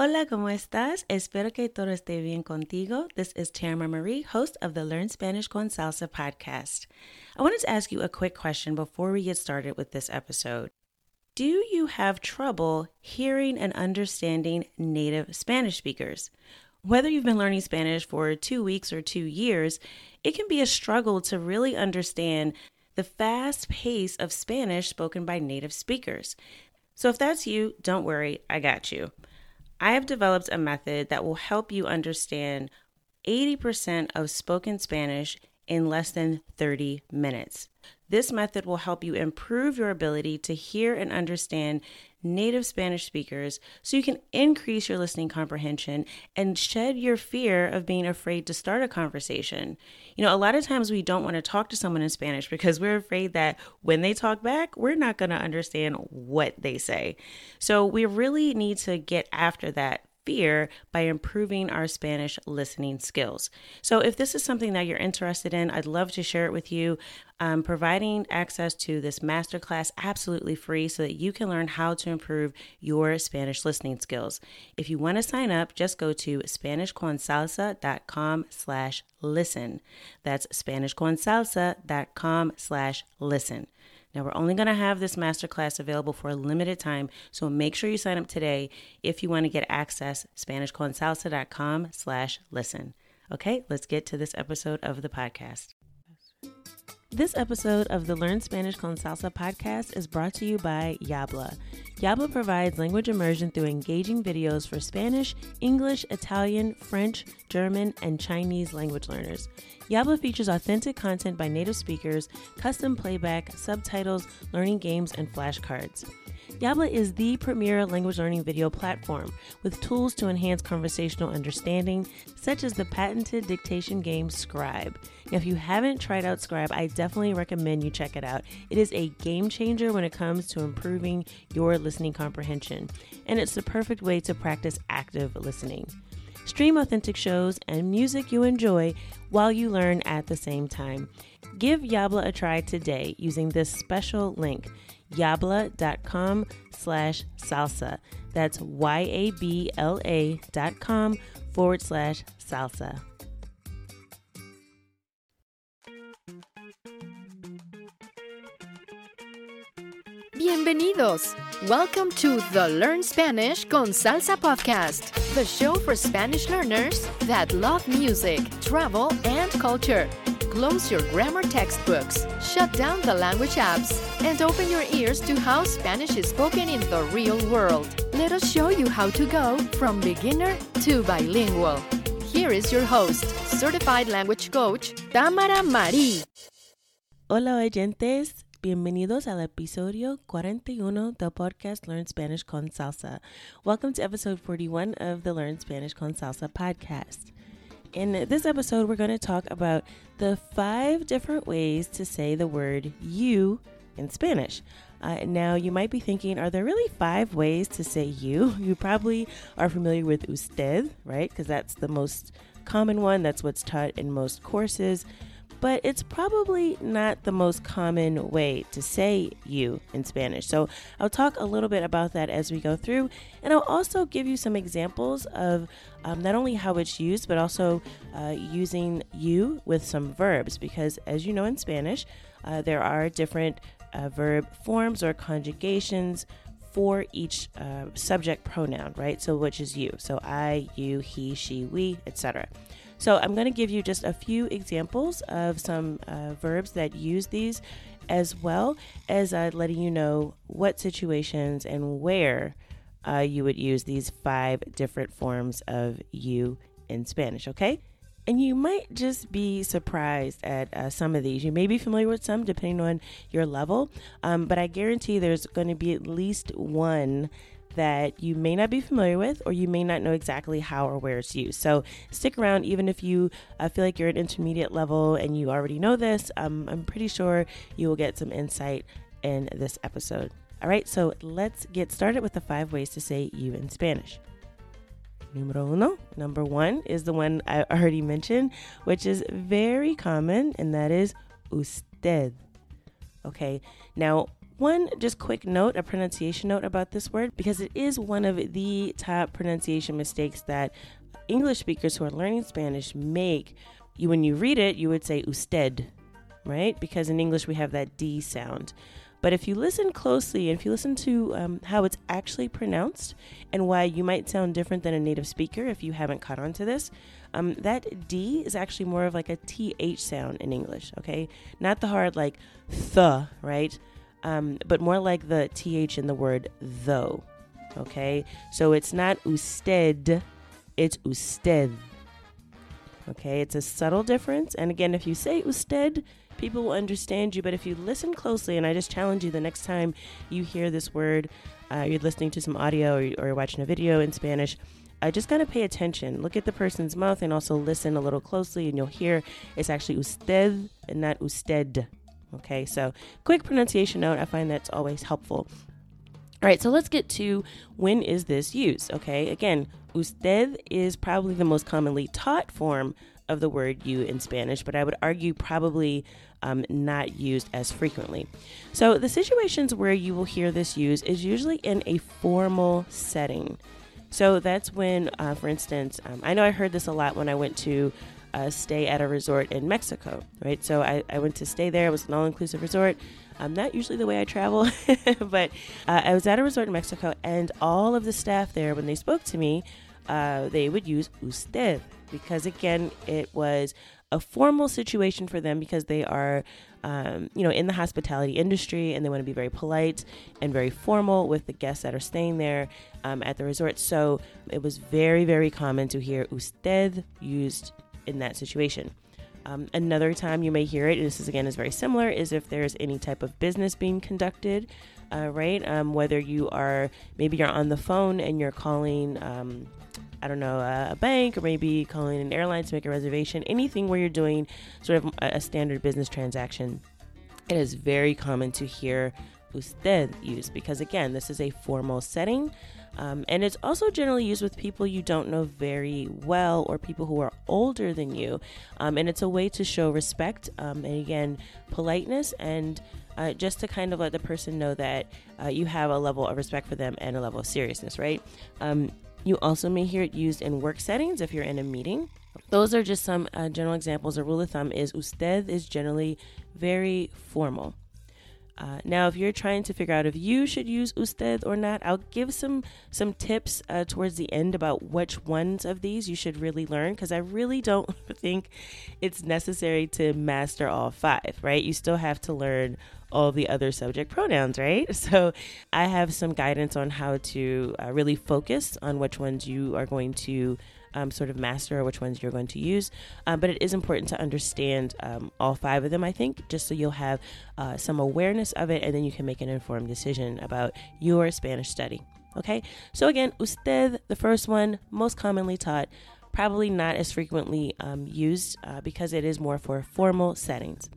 Hola, ¿cómo estás? Espero que todo esté bien contigo. This is Tamara Marie, host of the Learn Spanish con Salsa podcast. I wanted to ask you a quick question before we get started with this episode. Do you have trouble hearing and understanding native Spanish speakers? Whether you've been learning Spanish for two weeks or two years, it can be a struggle to really understand the fast pace of Spanish spoken by native speakers. So if that's you, don't worry, I got you. I have developed a method that will help you understand 80% of spoken Spanish in less than 30 minutes. This method will help you improve your ability to hear and understand native Spanish speakers so you can increase your listening comprehension and shed your fear of being afraid to start a conversation. You know, a lot of times we don't want to talk to someone in Spanish because we're afraid that when they talk back, we're not going to understand what they say. So we really need to get after that fear by improving our Spanish listening skills. So, if this is something that you're interested in, I'd love to share it with you. I'm providing access to this masterclass absolutely free so that you can learn how to improve your Spanish listening skills. If you want to sign up, just go to SpanishConSalsa.com slash listen. That's SpanishConSalsa.com slash listen. Now, we're only going to have this masterclass available for a limited time, so make sure you sign up today if you want to get access, SpanishConSalsa.com slash listen. Okay, let's get to this episode of the podcast. This episode of the Learn Spanish con Salsa podcast is brought to you by Yabla. Yabla provides language immersion through engaging videos for Spanish, English, Italian, French, German, and Chinese language learners. Yabla features authentic content by native speakers, custom playback, subtitles, learning games, and flashcards. Yabla is the premier language learning video platform with tools to enhance conversational understanding, such as the patented dictation game Scribe. Now, if you haven't tried out Scribe, I definitely recommend you check it out. It is a game changer when it comes to improving your listening comprehension, and it's the perfect way to practice active listening. Stream authentic shows and music you enjoy while you learn at the same time. Give Yabla a try today using this special link yabla.com slash salsa. That's Y-A-B-L-A dot com forward slash salsa. Bienvenidos. Welcome to the Learn Spanish con Salsa podcast, the show for Spanish learners that love music, travel, and culture. Close your grammar textbooks, shut down the language apps, and open your ears to how Spanish is spoken in the real world. Let us show you how to go from beginner to bilingual. Here is your host, certified language coach, Tamara Marie. Hola oyentes, bienvenidos al episodio 41 del podcast Learn Spanish con Salsa. Welcome to episode 41 of the Learn Spanish con Salsa podcast. In this episode, we're going to talk about the five different ways to say the word you in Spanish. Uh, now, you might be thinking, are there really five ways to say you? You probably are familiar with usted, right? Because that's the most common one, that's what's taught in most courses but it's probably not the most common way to say you in Spanish. So I'll talk a little bit about that as we go through, and I'll also give you some examples of um, not only how it's used, but also uh, using you with some verbs, because as you know in Spanish, uh, there are different uh, verb forms or conjugations for each uh, subject pronoun, right? So which is you. So I, you, he, she, we, etc. So I'm going to give you just a few examples of some uh, verbs that use these, as well as uh, letting you know what situations and where uh, you would use these five different forms of you in Spanish, okay? And you might just be surprised at uh, some of these. You may be familiar with some depending on your level, um, but I guarantee there's going to be at least one that you may not be familiar with or you may not know exactly how or where it's used. So stick around, even if you uh, feel like you're at intermediate level and you already know this, um, I'm pretty sure you will get some insight in this episode. All right, so let's get started with the five ways to say you in Spanish. Numero uno, number one is the one I already mentioned, which is very common, and that is usted. Okay, now One just quick note, a pronunciation note about this word, because it is one of the top pronunciation mistakes that English speakers who are learning Spanish make. You, when you read it, you would say usted, right? Because in English we have that D sound. But if you listen closely and if you listen to um, how it's actually pronounced and why you might sound different than a native speaker if you haven't caught on to this, um, that D is actually more of like a TH sound in English, okay? Not the hard like th, right? Um, but more like the TH in the word though, okay? So it's not usted, it's usted. Okay, it's a subtle difference. And again, if you say usted, people will understand you. But if you listen closely, and I just challenge you the next time you hear this word, uh, you're listening to some audio or, or you're watching a video in Spanish, I uh, just gotta pay attention. Look at the person's mouth and also listen a little closely, and you'll hear it's actually usted and not usted. Okay, so quick pronunciation note. I find that's always helpful. All right, so let's get to when is this used? Okay, again, usted is probably the most commonly taught form of the word you in Spanish, but I would argue probably um, not used as frequently. So, the situations where you will hear this used is usually in a formal setting. So, that's when, uh, for instance, um, I know I heard this a lot when I went to uh, stay at a resort in Mexico, right? So, I, I went to stay there, it was an all inclusive resort. Um, not usually the way I travel, but uh, I was at a resort in Mexico, and all of the staff there, when they spoke to me, uh, they would use usted because again, it was a formal situation for them because they are, um, you know, in the hospitality industry and they want to be very polite and very formal with the guests that are staying there um, at the resort. So it was very, very common to hear usted used in that situation. Um, another time you may hear it, and this is again is very similar, is if there's any type of business being conducted, uh, right? Um, whether you are maybe you're on the phone and you're calling um, I don't know, a, bank or maybe calling an airline to make a reservation, anything where you're doing sort of a, a standard business transaction, it is very common to hear usted used because, again, this is a formal setting. Um, and it's also generally used with people you don't know very well or people who are older than you. Um, and it's a way to show respect um, and, again, politeness and uh, just to kind of let the person know that uh, you have a level of respect for them and a level of seriousness, right? Um, you also may hear it used in work settings if you're in a meeting. Those are just some uh, general examples. A rule of thumb is usted is generally very formal. Uh, now, if you're trying to figure out if you should use usted or not, I'll give some some tips uh, towards the end about which ones of these you should really learn because I really don't think it's necessary to master all five. Right? You still have to learn all the other subject pronouns, right? So I have some guidance on how to uh, really focus on which ones you are going to um, sort of master or which ones you're going to use. Um, but it is important to understand um, all five of them, I think, just so you'll have uh, some awareness of it and then you can make an informed decision about your Spanish study. Okay, so again, usted, the first one, most commonly taught, probably not as frequently um, used uh, because it is more for formal settings.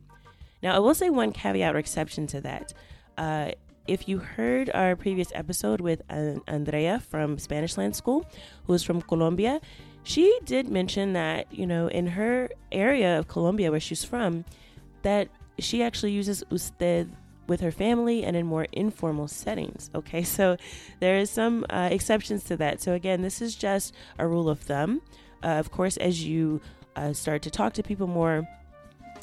Now, I will say one caveat or exception to that. Uh, if you heard our previous episode with Andrea from Spanish Land School, who's from Colombia, she did mention that, you know, in her area of Colombia where she's from, that she actually uses usted with her family and in more informal settings. Okay, so there is some uh, exceptions to that. So again, this is just a rule of thumb. Uh, of course, as you uh, start to talk to people more,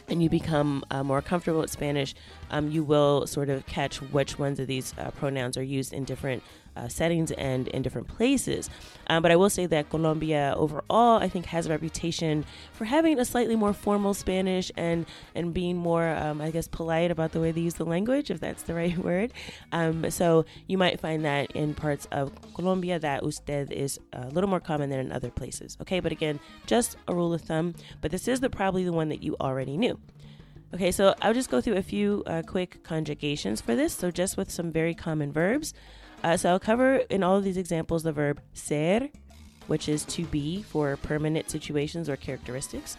and you become uh, more comfortable with Spanish, um, you will sort of catch which ones of these uh, pronouns are used in different uh, settings and in different places. Um, but I will say that Colombia overall, I think, has a reputation for having a slightly more formal Spanish and and being more, um, I guess, polite about the way they use the language, if that's the right word. Um, so you might find that in parts of Colombia that usted is a little more common than in other places. Okay, but again, just a rule of thumb. But this is the probably the one that you already knew. Okay, so I'll just go through a few uh, quick conjugations for this. So, just with some very common verbs. Uh, so I'll cover in all of these examples the verb ser, which is to be for permanent situations or characteristics.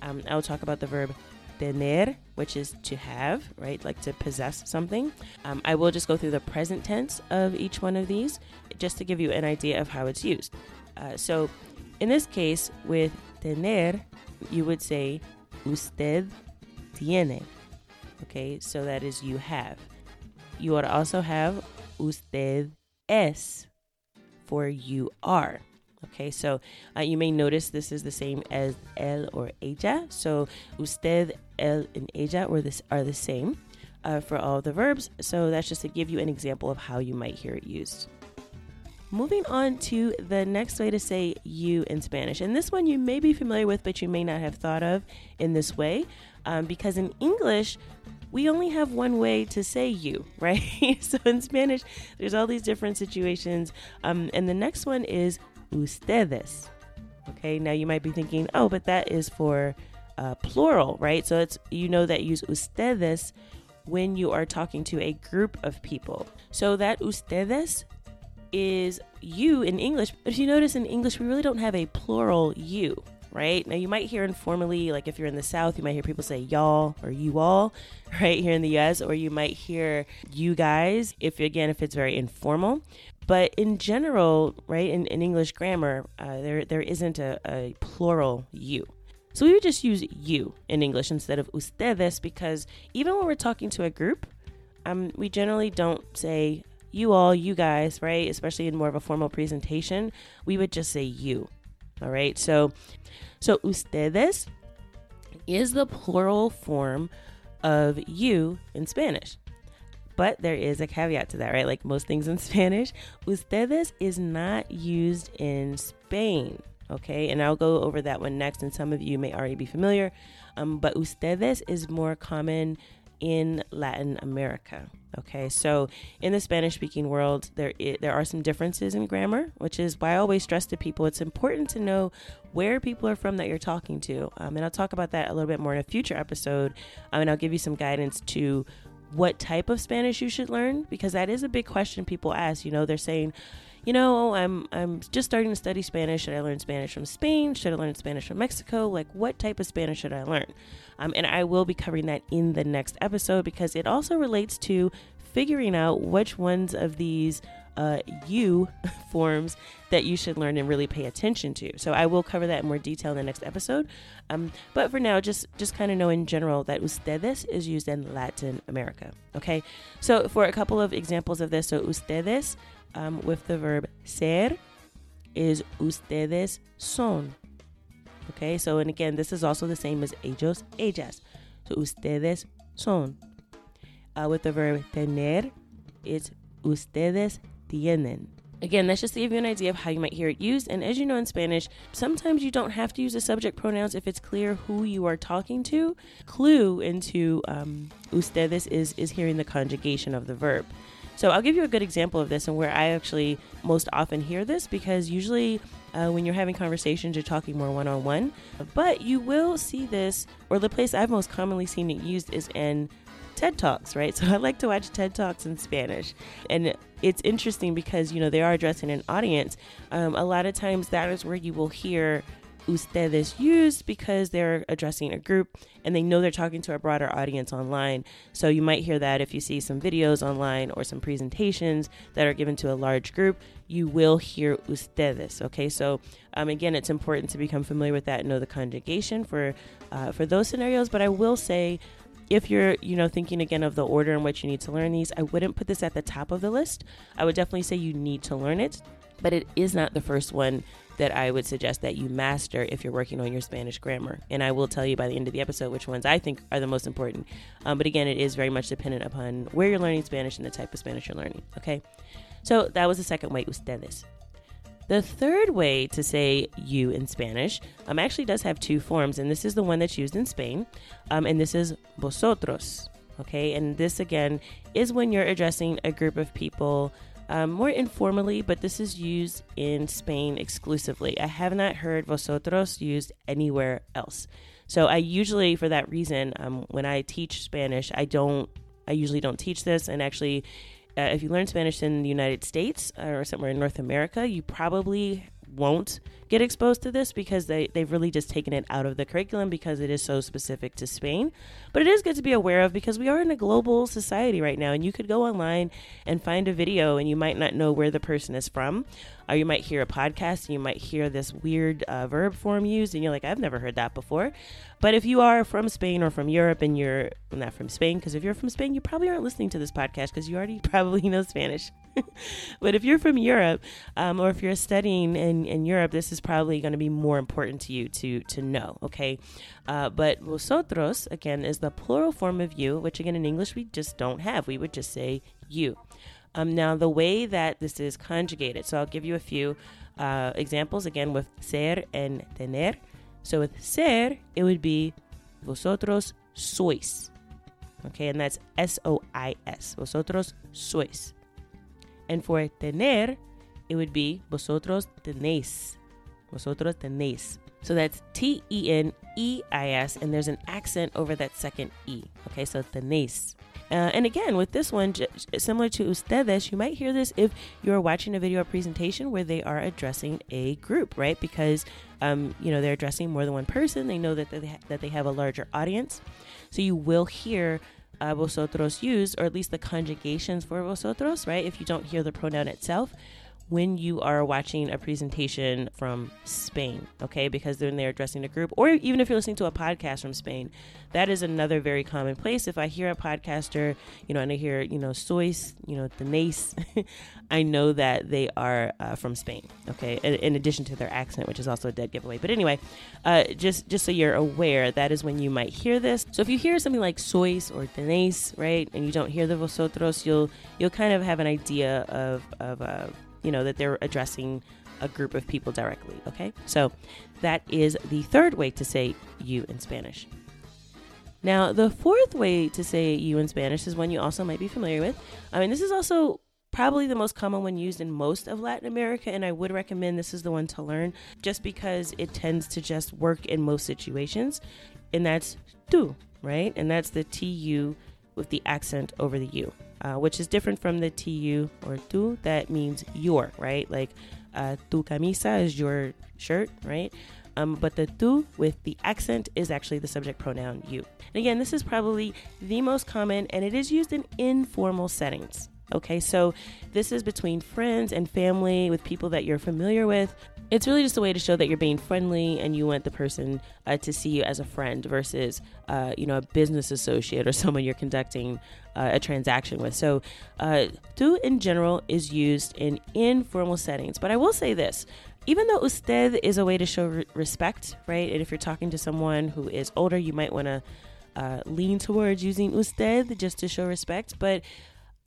Um, I'll talk about the verb tener, which is to have, right? Like to possess something. Um, I will just go through the present tense of each one of these just to give you an idea of how it's used. Uh, so in this case, with tener, you would say usted tiene. Okay, so that is you have. you would also have usted es for you are. Okay, so uh, you may notice this is the same as él or ella. So usted, él, and ella this are the same uh, for all the verbs. So that's just to give you an example of how you might hear it used. Moving on to the next way to say you in Spanish. And this one you may be familiar with, but you may not have thought of in this way. Um, because in English, we only have one way to say you, right? so in Spanish, there's all these different situations. Um, and the next one is ustedes. Okay, now you might be thinking, oh, but that is for uh, plural, right? So it's you know that use ustedes when you are talking to a group of people. So that ustedes is you in English, but if you notice in English, we really don't have a plural you, right? Now you might hear informally, like if you're in the South, you might hear people say y'all or you all, right here in the US, or you might hear you guys, if again, if it's very informal. But in general, right, in, in English grammar, uh, there there isn't a, a plural you. So we would just use you in English instead of ustedes because even when we're talking to a group, um, we generally don't say you all, you guys, right? Especially in more of a formal presentation, we would just say you. All right. So, so ustedes is the plural form of you in Spanish. But there is a caveat to that, right? Like most things in Spanish, ustedes is not used in Spain. Okay, and I'll go over that one next, and some of you may already be familiar. Um, but ustedes is more common in Latin America. Okay, so in the Spanish speaking world, there there are some differences in grammar, which is why I always stress to people it's important to know where people are from that you're talking to. Um, and I'll talk about that a little bit more in a future episode. Um, and I'll give you some guidance to what type of Spanish you should learn because that is a big question people ask. You know, they're saying, you know, I'm I'm just starting to study Spanish. Should I learn Spanish from Spain? Should I learn Spanish from Mexico? Like, what type of Spanish should I learn? Um, and I will be covering that in the next episode because it also relates to figuring out which ones of these uh, you forms that you should learn and really pay attention to. So I will cover that in more detail in the next episode. Um, but for now, just just kind of know in general that ustedes is used in Latin America. Okay, so for a couple of examples of this, so ustedes um, with the verb ser is ustedes son. Okay, so and again, this is also the same as ellos, ellas. So ustedes son. Uh, with the verb tener, it's ustedes tienen. Again, that's just to give you an idea of how you might hear it used. And as you know in Spanish, sometimes you don't have to use the subject pronouns if it's clear who you are talking to. Clue into um, ustedes is, is hearing the conjugation of the verb. So I'll give you a good example of this and where I actually most often hear this because usually uh, when you're having conversations, you're talking more one on one. But you will see this, or the place I've most commonly seen it used is in TED Talks, right? So I like to watch TED Talks in Spanish. And it's interesting because, you know, they are addressing an audience. Um, a lot of times that is where you will hear ustedes used because they're addressing a group and they know they're talking to a broader audience online. So you might hear that if you see some videos online or some presentations that are given to a large group, you will hear ustedes. Okay, so um, again, it's important to become familiar with that and know the conjugation for uh, for those scenarios. But I will say if you're you know thinking again of the order in which you need to learn these i wouldn't put this at the top of the list i would definitely say you need to learn it but it is not the first one that i would suggest that you master if you're working on your spanish grammar. And i will tell you by the end of the episode which ones i think are the most important. Um, but again it is very much dependent upon where you're learning spanish and the type of spanish you're learning okay? So that was the second way ustedes. The third way to say you in Spanish um, actually does have two forms, and this is the one that's used in Spain, um, and this is vosotros. Okay, and this again is when you're addressing a group of people um, more informally, but this is used in Spain exclusively. I have not heard vosotros used anywhere else. So I usually, for that reason, um, when I teach Spanish, I don't, I usually don't teach this, and actually uh, if you learn Spanish in the United States uh, or somewhere in North America, you probably won't get exposed to this because they, they've really just taken it out of the curriculum because it is so specific to Spain. But it is good to be aware of because we are in a global society right now, and you could go online and find a video, and you might not know where the person is from. Or you might hear a podcast and you might hear this weird uh, verb form used, and you're like, I've never heard that before. But if you are from Spain or from Europe and you're not from Spain, because if you're from Spain, you probably aren't listening to this podcast because you already probably know Spanish. but if you're from Europe um, or if you're studying in, in Europe, this is probably going to be more important to you to, to know, okay? Uh, but vosotros, again, is the plural form of you, which again in English we just don't have. We would just say you. Um, now, the way that this is conjugated, so I'll give you a few uh, examples again with ser and tener. So with ser, it would be vosotros sois. Okay, and that's S O I S. Vosotros sois. And for tener, it would be vosotros tenéis. Vosotros tenéis. So that's T E N E I S, and there's an accent over that second E. Okay, so tenéis. Uh, and again, with this one, j- similar to ustedes, you might hear this if you're watching a video presentation where they are addressing a group, right? Because, um, you know, they're addressing more than one person. They know that they, ha- that they have a larger audience. So you will hear vosotros use, or at least the conjugations for vosotros, right? If you don't hear the pronoun itself, when you are watching a presentation from Spain, okay? Because then they're addressing a group, or even if you're listening to a podcast from Spain, that is another very common place. If I hear a podcaster, you know, and I hear, you know, sois, you know, tenéis, I know that they are uh, from Spain, okay? In, in, addition to their accent, which is also a dead giveaway. But anyway, uh, just just so you're aware, that is when you might hear this. So if you hear something like sois or tenéis, right, and you don't hear the vosotros, you'll you'll kind of have an idea of of uh, you know, that they're addressing a group of people directly. Okay, so that is the third way to say you in Spanish. Now, the fourth way to say you in Spanish is one you also might be familiar with. I mean, this is also probably the most common one used in most of Latin America, and I would recommend this is the one to learn just because it tends to just work in most situations, and that's tu, right? And that's the tu with the accent over the u uh, which is different from the tu or tu that means your, right? Like uh, tu camisa is your shirt, right? Um, but the tu with the accent is actually the subject pronoun you. And again, this is probably the most common and it is used in informal settings. Okay, so this is between friends and family with people that you're familiar with. It's really just a way to show that you're being friendly and you want the person uh, to see you as a friend versus, uh, you know, a business associate or someone you're conducting uh, a transaction with. So, uh, tu in general is used in informal settings. But I will say this even though usted is a way to show re- respect, right? And if you're talking to someone who is older, you might want to uh, lean towards using usted just to show respect. But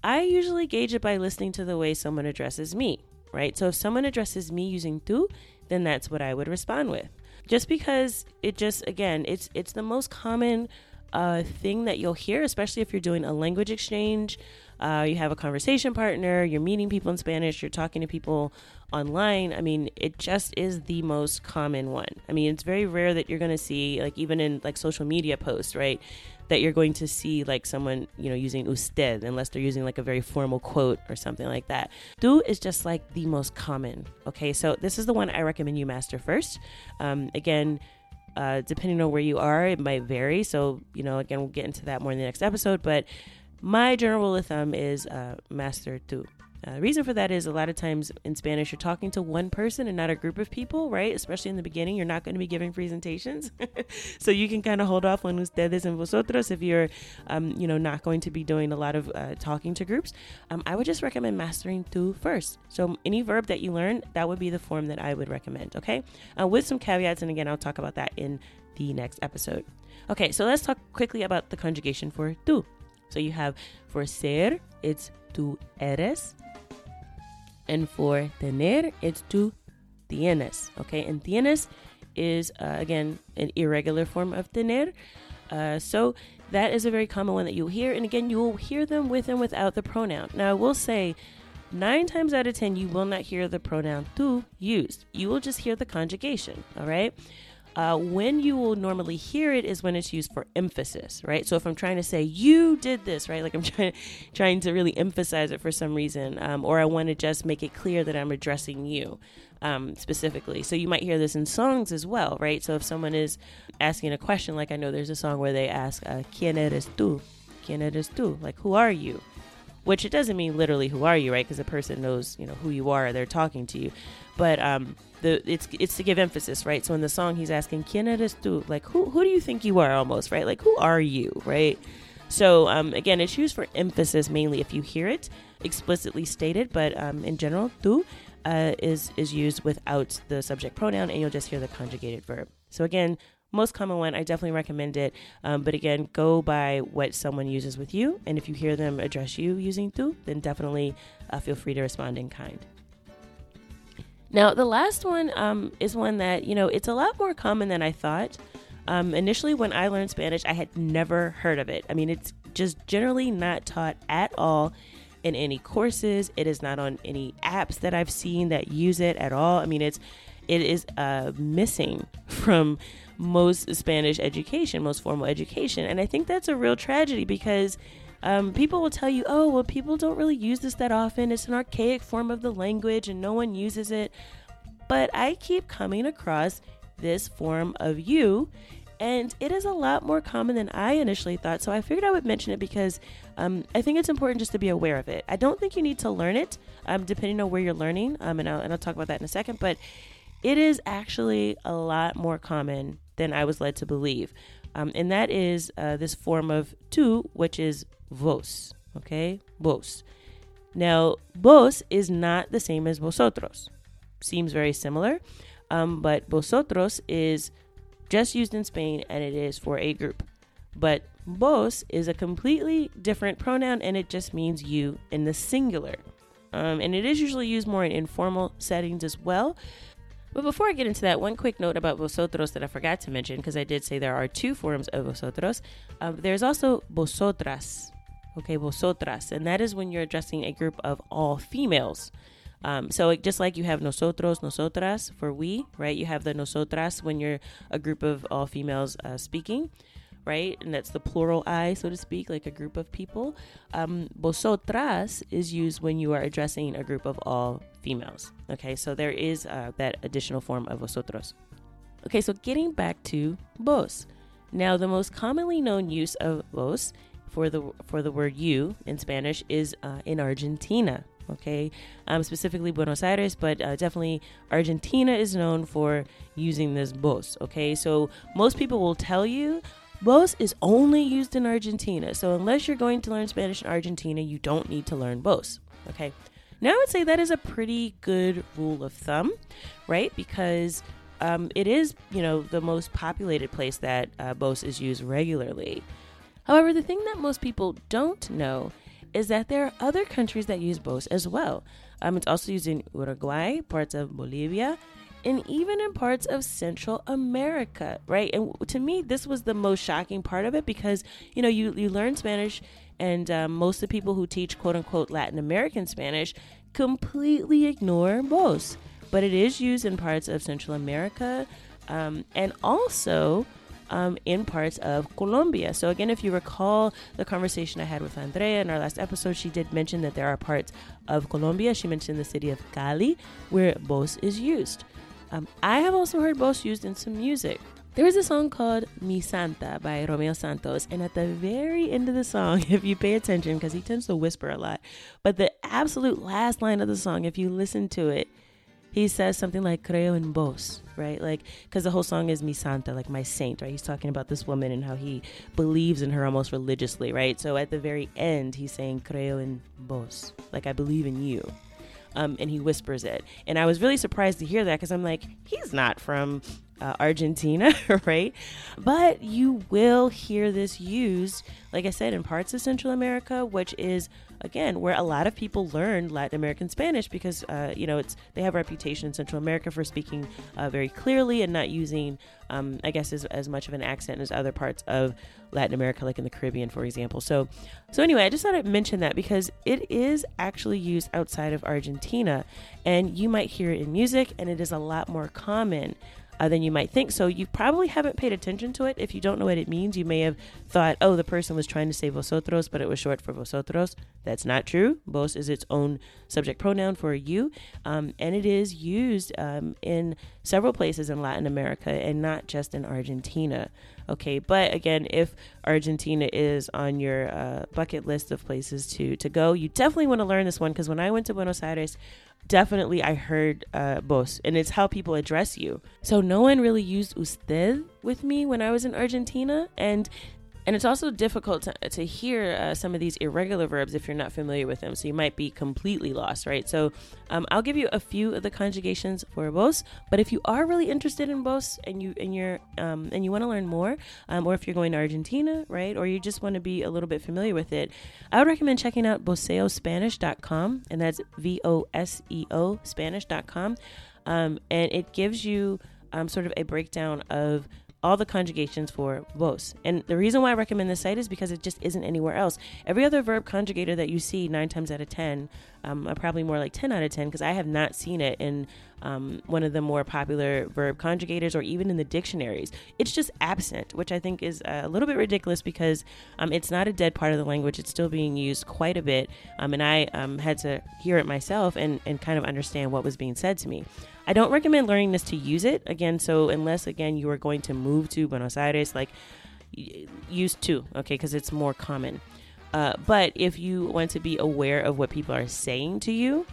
I usually gauge it by listening to the way someone addresses me, right? So if someone addresses me using tu, then that's what I would respond with. Just because it just again, it's it's the most common uh, thing that you'll hear, especially if you're doing a language exchange. Uh, you have a conversation partner, you're meeting people in Spanish, you're talking to people online. I mean, it just is the most common one. I mean, it's very rare that you're going to see, like, even in like social media posts, right? That you're going to see like someone, you know, using usted, unless they're using like a very formal quote or something like that. Tu is just like the most common. Okay, so this is the one I recommend you master first. Um, again, uh, depending on where you are, it might vary. So, you know, again, we'll get into that more in the next episode. But my general rule of thumb is uh, master tu. Uh, reason for that is a lot of times in Spanish, you're talking to one person and not a group of people, right? Especially in the beginning, you're not going to be giving presentations. so you can kind of hold off on ustedes and vosotros if you're, um, you know, not going to be doing a lot of uh, talking to groups. Um, I would just recommend mastering tu first. So any verb that you learn, that would be the form that I would recommend, okay? Uh, with some caveats, and again, I'll talk about that in the next episode. Okay, so let's talk quickly about the conjugation for tu. So you have for ser, it's tu eres. And for tener, it's tu tienes. Okay, and tienes is uh, again an irregular form of tener. Uh, so that is a very common one that you'll hear. And again, you will hear them with and without the pronoun. Now, I will say nine times out of ten, you will not hear the pronoun tu used. You will just hear the conjugation. All right. Uh, when you will normally hear it is when it's used for emphasis, right? So if I'm trying to say you did this, right, like I'm trying trying to really emphasize it for some reason, um, or I want to just make it clear that I'm addressing you um, specifically. So you might hear this in songs as well, right? So if someone is asking a question, like I know there's a song where they ask, uh, "Quién eres tú?" "Quién eres tú?" Like who are you? Which it doesn't mean literally who are you, right? Because the person knows, you know, who you are. They're talking to you, but um, the it's it's to give emphasis, right? So in the song, he's asking, "Quién eres tú?" Like who who do you think you are? Almost right? Like who are you, right? So um, again, it's used for emphasis mainly if you hear it explicitly stated, but um, in general, tú uh, is is used without the subject pronoun, and you'll just hear the conjugated verb. So again, most common one. I definitely recommend it. Um, but again, go by what someone uses with you. And if you hear them address you using tú, then definitely uh, feel free to respond in kind. Now, the last one um, is one that, you know, it's a lot more common than I thought. Um, initially, when I learned Spanish, I had never heard of it. I mean, it's just generally not taught at all in any courses. It is not on any apps that I've seen that use it at all. I mean, it's it is uh, missing from most Spanish education, most formal education. And I think that's a real tragedy because um, people will tell you, oh, well, people don't really use this that often. It's an archaic form of the language and no one uses it. But I keep coming across this form of you. And it is a lot more common than I initially thought. So I figured I would mention it because um, I think it's important just to be aware of it. I don't think you need to learn it, um, depending on where you're learning. Um, and, I'll, and I'll talk about that in a second. But it is actually a lot more common than I was led to believe. Um, and that is uh, this form of tú, which is vos. Okay, vos. Now, vos is not the same as vosotros. Seems very similar, um, but vosotros is just used in Spain and it is for a group. But vos is a completely different pronoun and it just means you in the singular. Um, and it is usually used more in informal settings as well. But before I get into that, one quick note about vosotros that I forgot to mention, because I did say there are two forms of vosotros. Um, there's also vosotras, okay, vosotras, and that is when you're addressing a group of all females. Um, so just like you have nosotros, nosotras for we, right? You have the nosotras when you're a group of all females uh, speaking right? And that's the plural I, so to speak, like a group of people. Um, vosotras is used when you are addressing a group of all females. Okay, so there is uh, that additional form of vosotros. Okay, so getting back to vos. Now, the most commonly known use of vos for the for the word you in Spanish is uh, in Argentina. Okay, um, specifically Buenos Aires, but uh, definitely Argentina is known for using this vos. Okay, so most people will tell you Vos is only used in Argentina. So unless you're going to learn Spanish in Argentina, you don't need to learn vos. Okay. Now I would say that is a pretty good rule of thumb, right? Because um, it is, you know, the most populated place that uh, vos is used regularly. However, the thing that most people don't know is that there are other countries that use vos as well. Um, it's also used in Uruguay, parts of Bolivia, and even in parts of Central America, right? And to me, this was the most shocking part of it because, you know, you, you learn Spanish, and um, most of the people who teach quote unquote Latin American Spanish completely ignore vos. But it is used in parts of Central America um, and also um, in parts of Colombia. So, again, if you recall the conversation I had with Andrea in our last episode, she did mention that there are parts of Colombia. She mentioned the city of Cali where vos is used. Um, I have also heard vos used in some music. There is a song called Mi Santa by Romeo Santos, and at the very end of the song, if you pay attention, because he tends to whisper a lot, but the absolute last line of the song, if you listen to it, he says something like creo en vos, right? Like, because the whole song is mi santa, like my saint, right? He's talking about this woman and how he believes in her almost religiously, right? So at the very end, he's saying creo en vos, like I believe in you um, and he whispers it. And I was really surprised to hear that because I'm like, he's not from uh, Argentina, right? But you will hear this used, like I said, in parts of Central America, which is again where a lot of people learn Latin American Spanish because uh, you know it's they have a reputation in Central America for speaking uh, very clearly and not using, um, I guess, as, as much of an accent as other parts of Latin America, like in the Caribbean, for example. So, so anyway, I just thought I'd mention that because it is actually used outside of Argentina, and you might hear it in music, and it is a lot more common uh, than you might think. So you probably haven't paid attention to it. If you don't know what it means, you may have thought, oh, the person was trying to say vosotros, but it was short for vosotros. That's not true. Vos is its own subject pronoun for you, um, and it is used um, in several places in Latin America and not just in Argentina. Okay, but again, if Argentina is on your uh, bucket list of places to to go, you definitely want to learn this one because when I went to Buenos Aires, definitely I heard uh, vos, and it's how people address you. So no one really used usted with me when I was in Argentina, and and it's also difficult to, to hear uh, some of these irregular verbs if you're not familiar with them. So you might be completely lost, right? So um, I'll give you a few of the conjugations for vos. But if you are really interested in vos and you and you're um, and you want to learn more, um, or if you're going to Argentina, right, or you just want to be a little bit familiar with it, I would recommend checking out voseospanish.com, and that's V O S E O Spanish.com, um, and it gives you um, sort of a breakdown of all the conjugations for vos. And the reason why I recommend this site is because it just isn't anywhere else. Every other verb conjugator that you see nine times out of 10, um, probably more like 10 out of 10, because I have not seen it in um, one of the more popular verb conjugators or even in the dictionaries. It's just absent, which I think is a little bit ridiculous because um, it's not a dead part of the language. It's still being used quite a bit. Um, and I um, had to hear it myself and, and kind of understand what was being said tú me. I don't recommend learning this to use it again. So unless again you are going to move to Buenos Aires, like use to, okay, because it's more common. Uh, but if you want to be aware of what people are saying to you,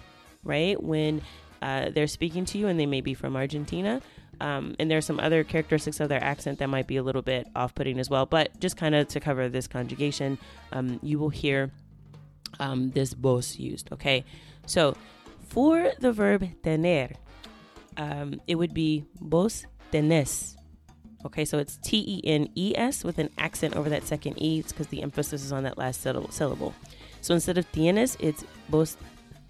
right, when uh, they're speaking to you and they may be from Argentina, um, and there's some other characteristics of their accent that might be a little bit off putting as well. But just kind of to cover this conjugation, um, you will hear um, this vos used, okay? So for the verb tener, um, it would be vos tenés. Okay, so it's T E N E S with an accent over that second E. It's because the emphasis is on that last syllable. So instead of tienes, it's vos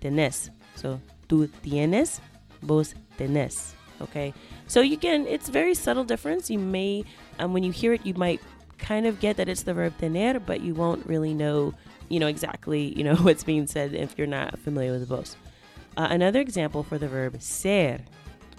tenés. So tú tienes, vos tenés. Okay, so again, it's very subtle difference. You may, um, when you hear it, you might kind of get that it's the verb tener, but you won't really know, you know, exactly, you know, what's being said if you're not familiar with the vos. Uh, another example for the verb ser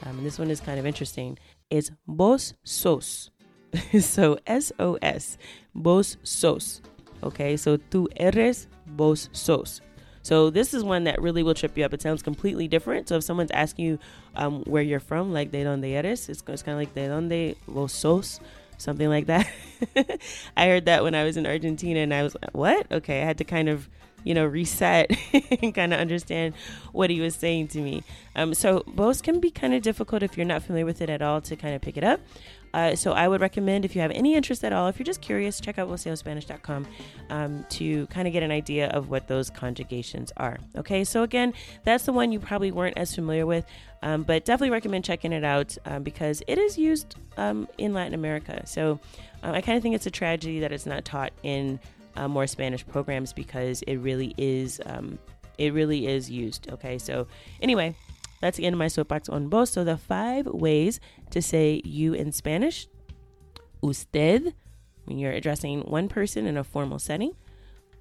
um, and this one is kind of interesting, is vos sos. so S O S, vos sos. Okay, so tú eres, vos sos. So this is one that really will trip you up. It sounds completely different. So if someone's asking you um, where you're from, like de donde eres, it's, it's kind of like de donde vos sos, something like that. I heard that when I was in Argentina, and I was like, what? Okay, I had to kind of you know, reset and kind of understand what he was saying to me. Um, so vos can be kind of difficult if you're not familiar with it at all to kind of pick it up. Uh, so I would recommend if you have any interest at all, if you're just curious, check out voseospanish.com um, to kind of get an idea of what those conjugations are. Okay, so again, that's the one you probably weren't as familiar with, um, but definitely recommend checking it out um, because it is used um, in Latin America. So um, I kind of think it's a tragedy that it's not taught in uh, more Spanish programs because it really is um, it really is used. Okay, so anyway, that's the end of my soapbox on vos. So the five ways to say you in Spanish: usted when you're addressing one person in a formal setting,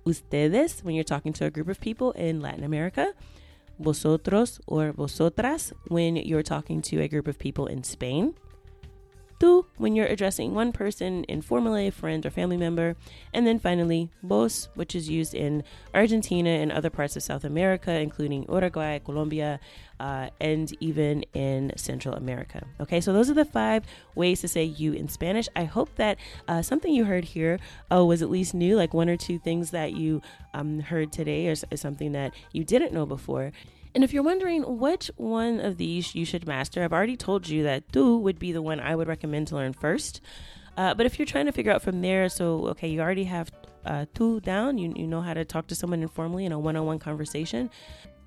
ustedes when you're talking to a group of people in Latin America, vosotros or vosotras when you're talking to a group of people in Spain tú when you're addressing one person informally, a friend or family member. And then finally, vos, which is used in Argentina and other parts of South America, including Uruguay, Colombia, uh, and even in Central America. Okay, so those are the five ways to say you in Spanish. I hope that uh, something you heard here uh, was at least new, like one or two things that you um, heard today or, or something that you didn't know before. And if you're wondering which one of these you should master, I've already told you that tú would be the one I would recommend to learn first. Uh, but if you're trying to figure out from there, so okay, you already have uh, down, you, you know how to talk to someone informally in a one on one conversation.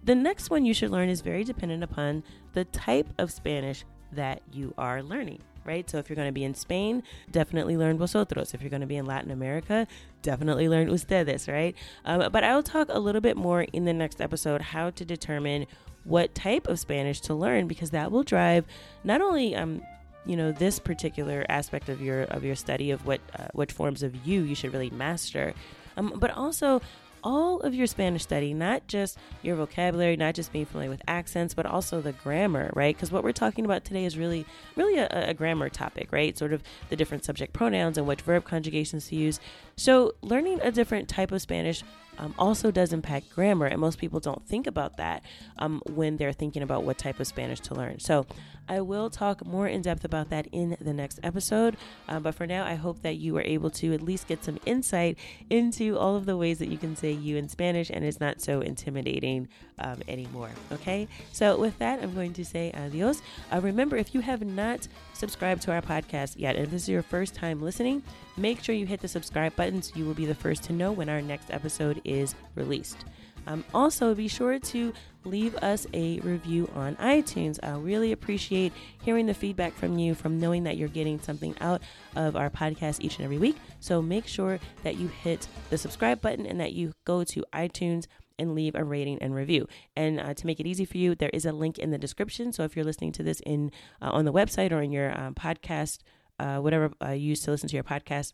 The next one you should learn is very dependent upon the type of Spanish that you are learning right? So if you're going to be in Spain, definitely learn vosotros. If you're going to be in Latin America, definitely learn ustedes, right? Um, but I will talk a little bit more in the next episode how to determine what type of Spanish to learn because that will drive not only um, you know this particular aspect of your of your study of what uh, what forms of you you should really master, um, but also all of your Spanish study, not just your vocabulary, not just being familiar with accents, but also the grammar, right? Because what we're talking about today is really, really a, a grammar topic, right? Sort of the different subject pronouns and which verb conjugations to use. So, learning a different type of Spanish um, also does impact grammar, and most people don't think about that um, when they're thinking about what type of Spanish to learn. So, I will talk more in depth about that in the next episode. Um, but for now, I hope that you were able to at least get some insight into all of the ways that you can say you in Spanish and it's not so intimidating um, anymore. Okay, so with that, I'm going to say adios. Uh, remember, if you have not subscribed to our podcast yet, and if this is your first time listening, make sure you hit the subscribe button so you will be the first to know when our next episode is released. Um, also, be sure to leave us a review on iTunes. I really appreciate hearing the feedback from you, from knowing that you're getting something out of our podcast each and every week. So make sure that you hit the subscribe button and that you go to iTunes and leave a rating and review. And uh, to make it easy for you, there is a link in the description. So if you're listening to this in uh, on the website or in your um, podcast, uh, whatever uh, you use to listen to your podcast,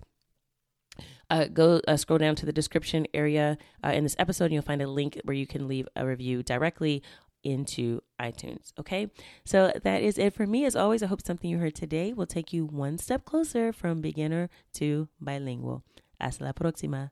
uh, go uh, scroll down to the description area uh, in this episode, and you'll find a link where you can leave a review directly into iTunes. Okay, so that is it for me. As always, I hope something you heard today will take you one step closer from beginner to bilingual. Hasta la próxima.